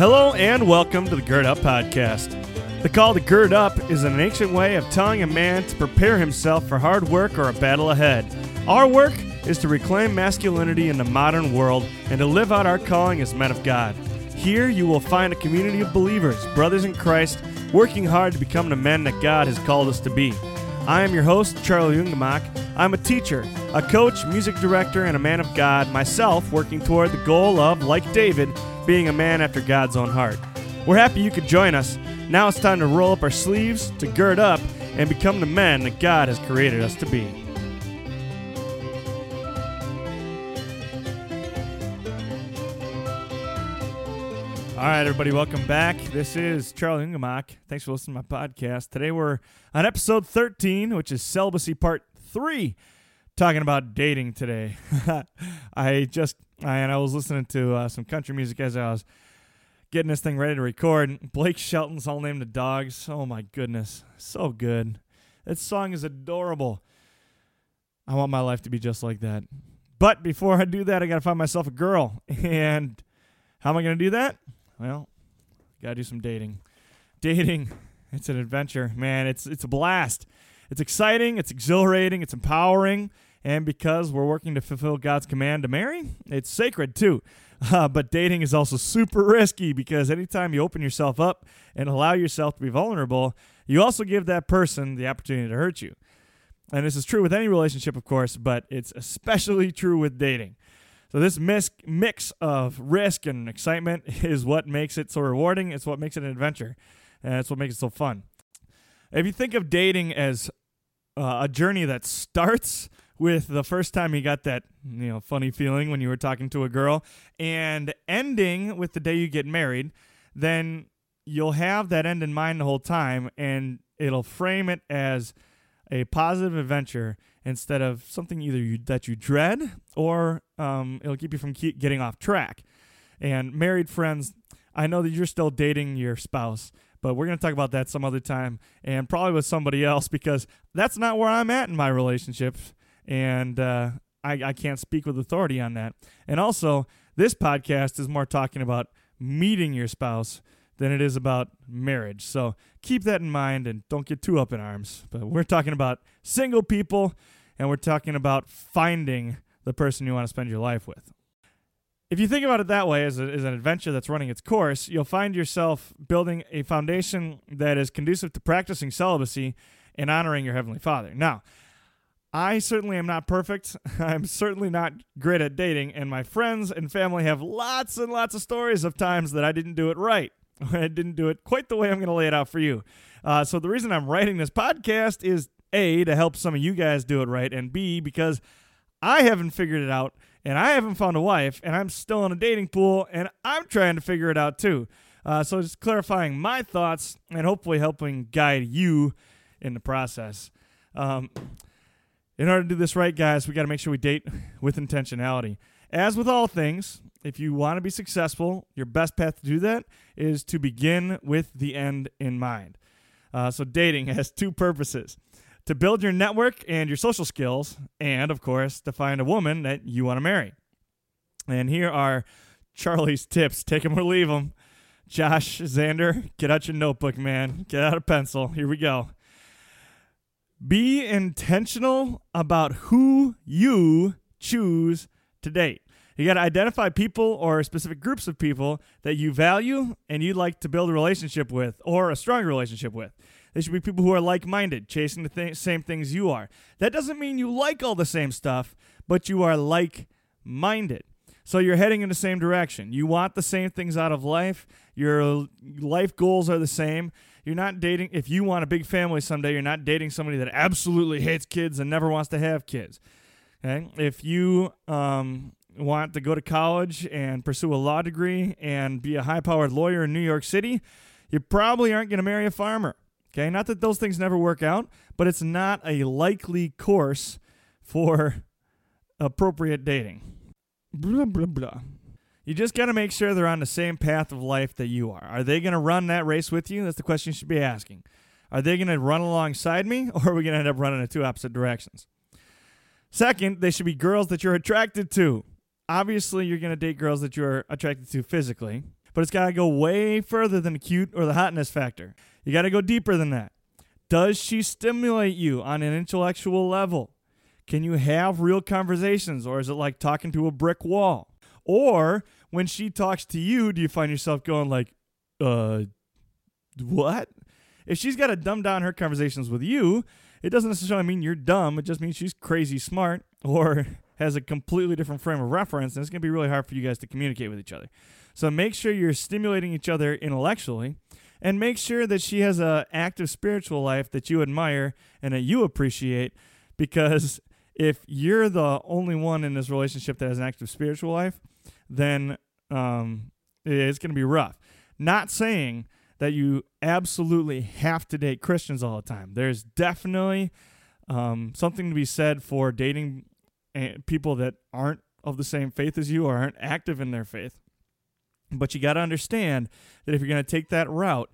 Hello and welcome to the Gird Up Podcast. The call to gird up is an ancient way of telling a man to prepare himself for hard work or a battle ahead. Our work is to reclaim masculinity in the modern world and to live out our calling as men of God. Here you will find a community of believers, brothers in Christ, working hard to become the men that God has called us to be. I am your host, Charlie Ungemach. I'm a teacher, a coach, music director, and a man of God, myself working toward the goal of, like David, being a man after God's own heart. We're happy you could join us. Now it's time to roll up our sleeves, to gird up, and become the men that God has created us to be. All right, everybody, welcome back. This is Charlie Ungemach. Thanks for listening to my podcast. Today we're on episode 13, which is Celibacy Part 3, talking about dating today. I just, I, and I was listening to uh, some country music as I was getting this thing ready to record. Blake Shelton's I'll Name the Dogs. Oh my goodness. So good. That song is adorable. I want my life to be just like that. But before I do that, I got to find myself a girl. And how am I to do that? Well, got to do some dating. Dating, it's an adventure, man. It's it's a blast. It's exciting, it's exhilarating, it's empowering, and because we're working to fulfill God's command to marry, it's sacred too. Uh, but dating is also super risky because anytime you open yourself up and allow yourself to be vulnerable, you also give that person the opportunity to hurt you. And this is true with any relationship, of course, but it's especially true with dating. So this mix of risk and excitement is what makes it so rewarding. It's what makes it an adventure, and it's what makes it so fun. If you think of dating as uh, a journey that starts with the first time you got that you know funny feeling when you were talking to a girl, and ending with the day you get married, then you'll have that end in mind the whole time, and it'll frame it as a positive adventure instead of something either you, that you dread or um, it'll keep you from keep getting off track. And married friends, I know that you're still dating your spouse, but we're going to talk about that some other time and probably with somebody else because that's not where I'm at in my relationship. And uh, I, I can't speak with authority on that. And also, this podcast is more talking about meeting your spouse than it is about marriage. So keep that in mind and don't get too up in arms. But we're talking about single people and we're talking about finding the person you want to spend your life with. If you think about it that way, as, a, as an adventure that's running its course, you'll find yourself building a foundation that is conducive to practicing celibacy and honoring your Heavenly Father. Now, I certainly am not perfect. I'm certainly not great at dating, and my friends and family have lots and lots of stories of times that I didn't do it right. I didn't do it quite the way I'm going to lay it out for you. Uh, so the reason I'm writing this podcast is A, to help some of you guys do it right, and B, because I haven't figured it out and I haven't found a wife and I'm still in a dating pool and I'm trying to figure it out too. Uh, so just clarifying my thoughts and hopefully helping guide you in the process. Um, in order to do this right, guys, we got to make sure we date with intentionality. As with all things, if you want to be successful, your best path to do that is to begin with the end in mind. Uh, so, dating has two purposes to build your network and your social skills, and of course, to find a woman that you want to marry. And here are Charlie's tips take them or leave them. Josh, Xander, get out your notebook, man. Get out a pencil. Here we go. Be intentional about who you choose to date. You got to identify people or specific groups of people that you value and you'd like to build a relationship with or a strong relationship with. They should be people who are like minded, chasing the th- same things you are. That doesn't mean you like all the same stuff, but you are like minded. So you're heading in the same direction. You want the same things out of life. Your life goals are the same. You're not dating, if you want a big family someday, you're not dating somebody that absolutely hates kids and never wants to have kids. Okay? If you um, want to go to college and pursue a law degree and be a high powered lawyer in New York City, you probably aren't going to marry a farmer. Okay, not that those things never work out, but it's not a likely course for appropriate dating. Blah, blah, blah. You just got to make sure they're on the same path of life that you are. Are they going to run that race with you? That's the question you should be asking. Are they going to run alongside me, or are we going to end up running in two opposite directions? Second, they should be girls that you're attracted to. Obviously, you're going to date girls that you're attracted to physically, But it's got to go way further than the cute or the hotness factor. You got to go deeper than that. Does she stimulate you on an intellectual level? Can you have real conversations, or is it like talking to a brick wall? Or when she talks to you, do you find yourself going like, uh, what? If she's got to dumb down her conversations with you, it doesn't necessarily mean you're dumb. It just means she's crazy smart or has a completely different frame of reference, and it's going to be really hard for you guys to communicate with each other. So make sure you're stimulating each other intellectually, and make sure that she has a active spiritual life that you admire and that you appreciate, because if you're the only one in this relationship that has an active spiritual life, then um, it's going to be rough. Not saying that you absolutely have to date Christians all the time. There's definitely um, something to be said for dating eh, people that aren't of the same faith as you or aren't active in their faith. But you got to understand that if you're going to take that route,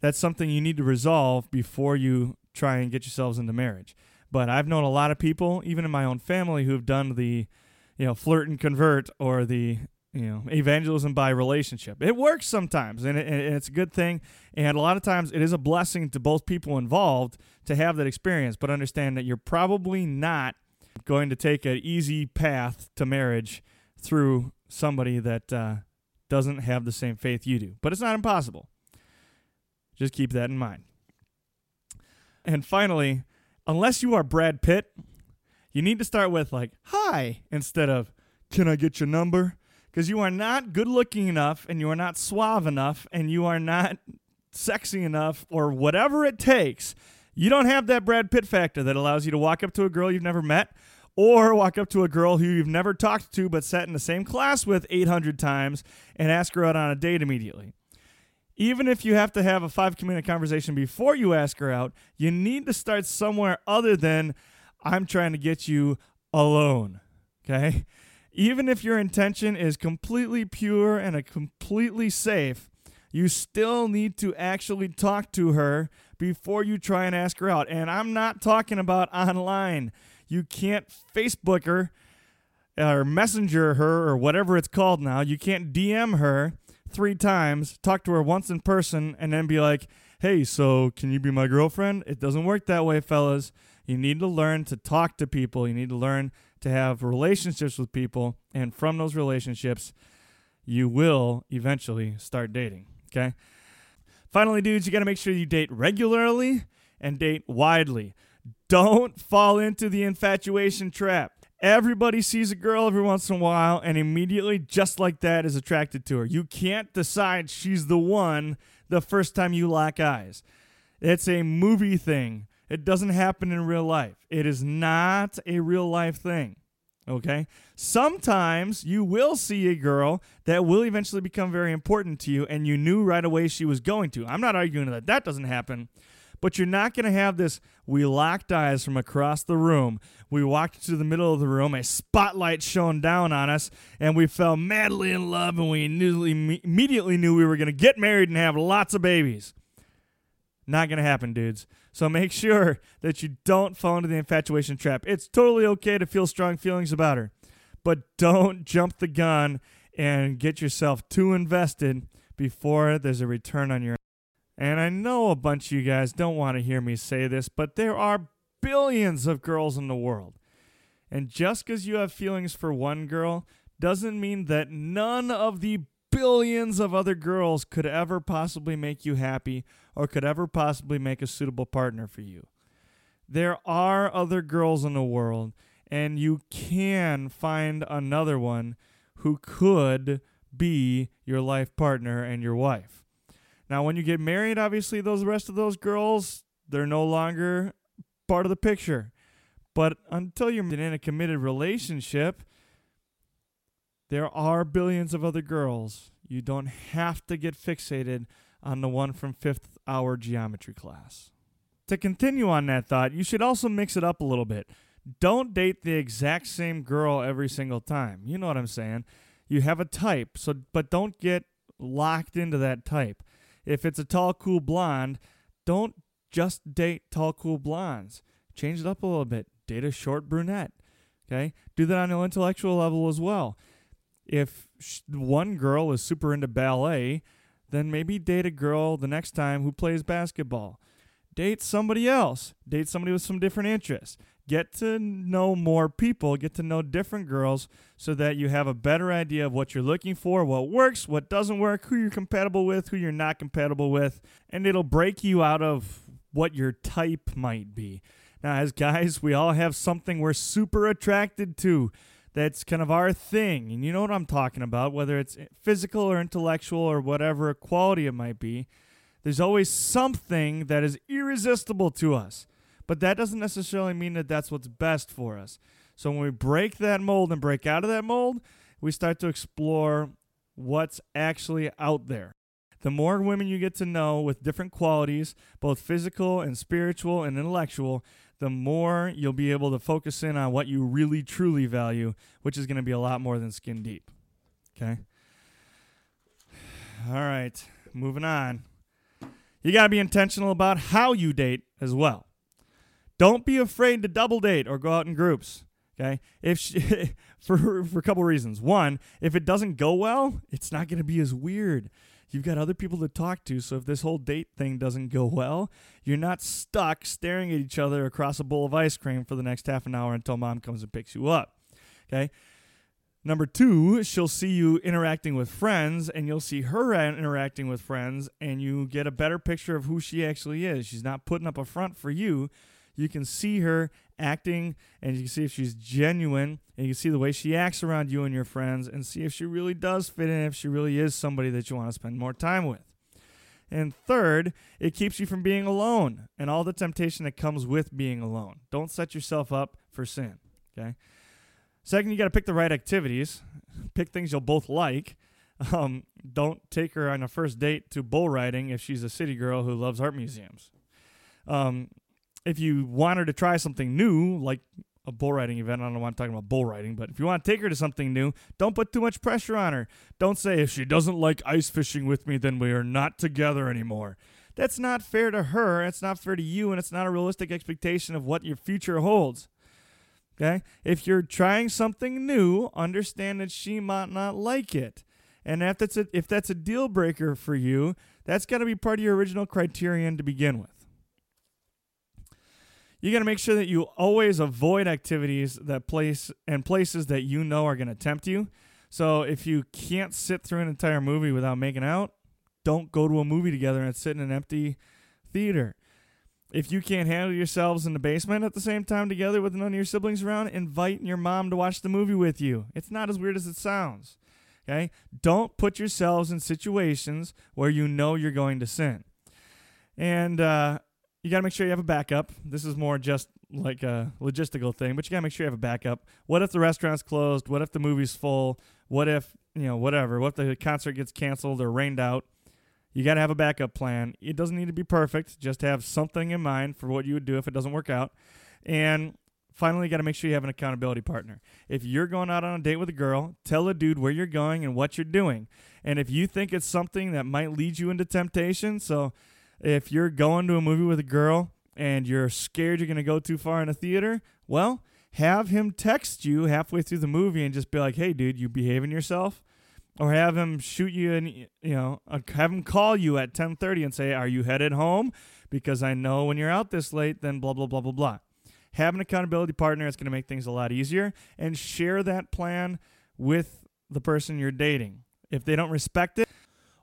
that's something you need to resolve before you try and get yourselves into marriage. But I've known a lot of people, even in my own family, who've done the, you know, flirt and convert or the you know evangelism by relationship it works sometimes and, it, and, it's a good thing and a lot of times it is a blessing to both people involved to have that experience but understand that you're probably not going to take an easy path to marriage through somebody that uh, doesn't have the same faith you do. But it's not impossible. Just keep that in mind. And finally unless you are brad pitt you need to start with like hi instead of can i get your number? Because you are not good looking enough and you are not suave enough and you are not sexy enough or whatever it takes. You don't have that Brad Pitt factor that allows you to walk up to a girl you've never met or walk up to a girl who you've never talked to but sat in the same class with 800 times and ask her out on a date immediately. Even if you have to have a five minute conversation before you ask her out, you need to start somewhere other than I'm trying to get you alone. Okay? even if your intention is completely pure and a completely safe, you still need to actually talk to her before you try and ask her out. And I'm not talking about online. You can't Facebook her or messenger her or whatever it's called now. You can't DM her three times, talk to her once in person, and then be like, hey, so can you be my girlfriend? It doesn't work that way, fellas. You need to learn to talk to people. You need to learn to have relationships with people, and from those relationships, you will eventually start dating. Okay. Finally, dudes, you got to make sure you date regularly and date widely. Don't fall into the infatuation trap. Everybody sees a girl every once in a while and immediately, just like that, is attracted to her. You can't decide she's the one the first time you lock eyes. It's a movie thing. It doesn't happen in real life. It is not a real life thing. Okay? Sometimes you will see a girl that will eventually become very important to you and you knew right away she was going to. I'm not arguing that that doesn't happen, but you're not going to have this we locked eyes from across the room. We walked to the middle of the room, a spotlight shone down on us, and we fell madly in love and we immediately knew we were going to get married and have lots of babies. Not going to happen, dudes. So make sure that you don't fall into the infatuation trap. It's totally okay to feel strong feelings about her, but don't jump the gun and get yourself too invested before there's a return on your. And I know a bunch of you guys don't want to hear me say this, but there are billions of girls in the world. And just because you have feelings for one girl doesn't mean that none of the billions of other girls could ever possibly make you happy or could ever possibly make a suitable partner for you. There are other girls in the world, and you can find another one who could be your life partner and your wife. Now, when you get married, obviously, those rest of those girls, they're no longer part of the picture. But until you're in a committed relationship, there are billions of other girls. You don't have to get fixated on the one from fifth hour geometry class. To continue on that thought, you should also mix it up a little bit. Don't date the exact same girl every single time. You know what I'm saying? You have a type, so but don't get locked into that type. If it's a tall, cool blonde, don't just date tall, cool blondes. Change it up a little bit. Date a short brunette. Okay? Do that on an intellectual level as well If one girl is super into ballet, then maybe date a girl the next time who plays basketball. Date somebody else. Date somebody with some different interests. Get to know more people, get to know different girls so that you have a better idea of what you're looking for, what works, what doesn't work, who you're compatible with, who you're not compatible with, and it'll break you out of what your type might be. Now, as guys, we all have something we're super attracted to that's kind of our thing. And you know what I'm talking about, whether it's physical or intellectual or whatever quality it might be. There's always something that is irresistible to us. But that doesn't necessarily mean that that's what's best for us. So when we break that mold and break out of that mold, we start to explore what's actually out there. The more women you get to know with different qualities, both physical and spiritual and intellectual, the more you'll be able to focus in on what you really truly value, which is going to be a lot more than skin deep. Okay? All right, moving on. You got to be intentional about how you date as well. Don't be afraid to double date or go out in groups. Okay, if she, for for a couple reasons. One, if it doesn't go well, it's not going to be as weird. You've got other people to talk to, so if this whole date thing doesn't go well, you're not stuck staring at each other across a bowl of ice cream for the next half an hour until mom comes and picks you up. Okay. Number two, she'll see you interacting with friends, and you'll see her interacting with friends, and you get a better picture of who she actually is. She's not putting up a front for you you can see her acting and you can see if she's genuine and you can see the way she acts around you and your friends and see if she really does fit in, if she really is somebody that you want to spend more time with. And third, it keeps you from being alone and all the temptation that comes with being alone. Don't set yourself up for sin. Okay. Second, you got to pick the right activities. Pick things you'll both like. Um, don't take her on a first date to bull riding if she's a city girl who loves art museums. Um, if you want her to try something new, like a bull riding event, I don't know why I'm talking about bull riding, but if you want to take her to something new, don't put too much pressure on her. Don't say, if she doesn't like ice fishing with me, then we are not together anymore. That's not fair to her, it's not fair to you, and it's not a realistic expectation of what your future holds. Okay? If you're trying something new, understand that she might not like it. And if that's a, if that's a deal breaker for you, that's got to be part of your original criterion to begin with you got to make sure that you always avoid activities that place and places that you know are going to tempt you. So if you can't sit through an entire movie without making out, don't go to a movie together and sit in an empty theater. If you can't handle yourselves in the basement at the same time together with none of your siblings around, invite your mom to watch the movie with you. It's not as weird as it sounds. Okay? Don't put yourselves in situations where you know you're going to sin. And uh, you got to make sure you have a backup. This is more just like a logistical thing, but you got to make sure you have a backup. What if the restaurant's closed? What if the movie's full? What if, you know, whatever? What if the concert gets canceled or rained out? You got to have a backup plan. It doesn't need to be perfect, just have something in mind for what you would do if it doesn't work out. And finally, you got to make sure you have an accountability partner. If you're going out on a date with a girl, tell a dude where you're going and what you're doing. And if you think it's something that might lead you into temptation, so if you're going to a movie with a girl and you're scared you're going to go too far in a theater, well, have him text you halfway through the movie and just be like, "Hey, dude, you behaving yourself?" Or have him shoot you and you know, uh, have him call you at 10:30 and say, "Are you headed home?" Because I know when you're out this late, then blah blah blah blah blah. Have an accountability partner. It's going to make things a lot easier, and share that plan with the person you're dating. If they don't respect it,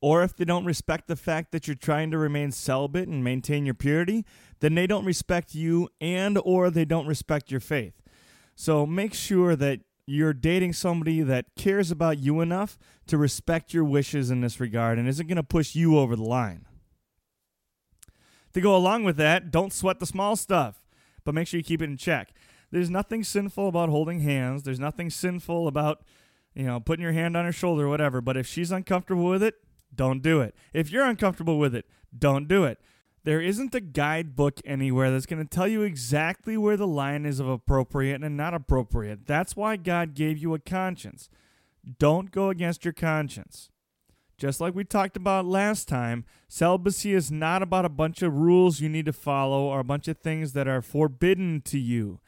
or if they don't respect the fact that you're trying to remain celibate and maintain your purity, then they don't respect you and or they don't respect your faith. So make sure that you're dating somebody that cares about you enough to respect your wishes in this regard and isn't going to push you over the line. To go along with that, don't sweat the small stuff, but make sure you keep it in check. There's nothing sinful about holding hands. There's nothing sinful about, you know, putting your hand on her shoulder or whatever, but if she's uncomfortable with it, don't do it. If you're uncomfortable with it, don't do it. There isn't a guidebook anywhere that's going to tell you exactly where the line is of appropriate and not appropriate. That's why God gave you a conscience. Don't go against your conscience. Just like we talked about last time, celibacy is not about a bunch of rules you need to follow or a bunch of things that are forbidden to you.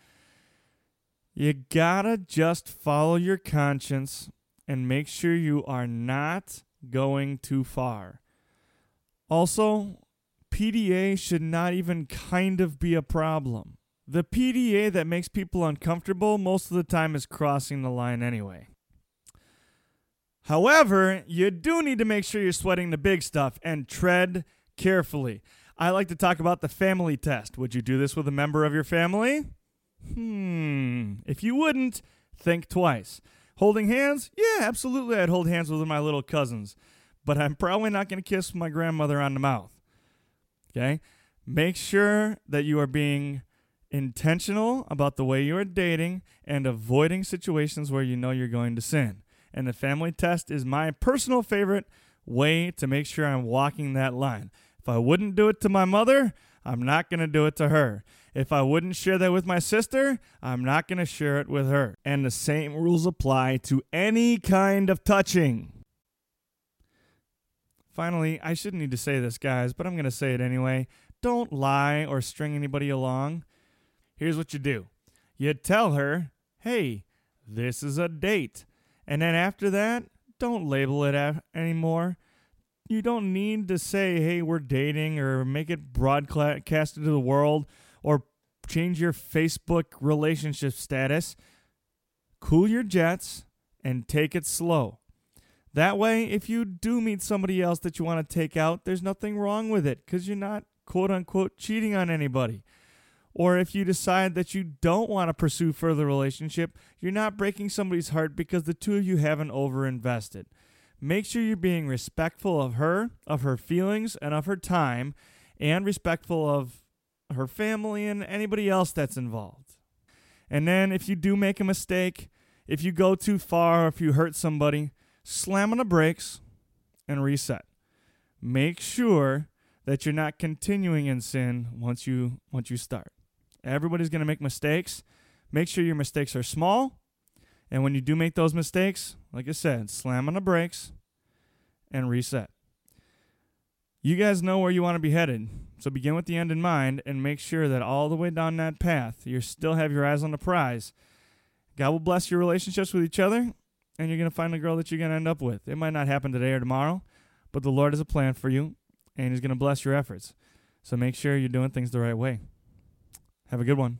You gotta just follow your conscience and make sure you are not going too far. Also, PDA should not even kind of be a problem. The PDA that makes people uncomfortable most of the time is crossing the line anyway. However, you do need to make sure you're sweating the big stuff and tread carefully. I like to talk about the family test. Would you do this with a member of your family? Hmm. If you wouldn't, think twice. Holding hands? Yeah, absolutely. I'd hold hands with my little cousins. But I'm probably not going to kiss my grandmother on the mouth. Okay? Make sure that you are being intentional about the way you are dating and avoiding situations where you know you're going to sin. And the family test is my personal favorite way to make sure I'm walking that line. If I wouldn't do it to my mother, I'm not going to do it to her. If I wouldn't share that with my sister, I'm not going to share it with her. And the same rules apply to any kind of touching. Finally, I shouldn't need to say this, guys, but I'm going to say it anyway. Don't lie or string anybody along. Here's what you do you tell her, hey, this is a date. And then after that, don't label it anymore. You don't need to say, hey, we're dating or make it broadcasted to the world or change your Facebook relationship status. Cool your jets and take it slow. That way, if you do meet somebody else that you want to take out, there's nothing wrong with it because you're not quote unquote cheating on anybody. Or if you decide that you don't want to pursue further relationship, you're not breaking somebody's heart because the two of you haven't overinvested. Make sure you're being respectful of her, of her feelings, and of her time, and respectful of her family and anybody else that's involved. And then if you do make a mistake, if you go too far, if you hurt somebody, slam on the brakes and reset. Make sure that you're not continuing in sin once you once you start. Everybody's going to make mistakes. Make sure your mistakes are small. And when you do make those mistakes, like I said, slam on the brakes and reset. You guys know where you want to be headed. So begin with the end in mind and make sure that all the way down that path, you still have your eyes on the prize. God will bless your relationships with each other, and you're going to find the girl that you're going to end up with. It might not happen today or tomorrow, but the Lord has a plan for you, and He's going to bless your efforts. So make sure you're doing things the right way. Have a good one.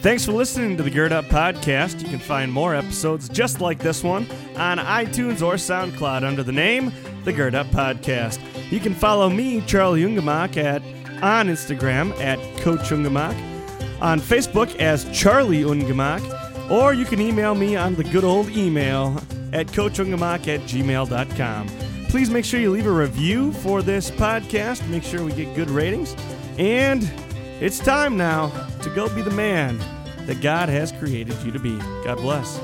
Thanks for listening to the Gird Up Podcast. You can find more episodes just like this one on iTunes or SoundCloud under the name The Gird Up Podcast. You can follow me, Charlie Ungemach, at on Instagram at Coach Ungemach, on Facebook as Charlie Ungemach, or you can email me on the good old email at coachungemach at gmail.com. Please make sure you leave a review for this podcast. Make sure we get good ratings. And it's time now to go be the man that God has created you to be. God bless.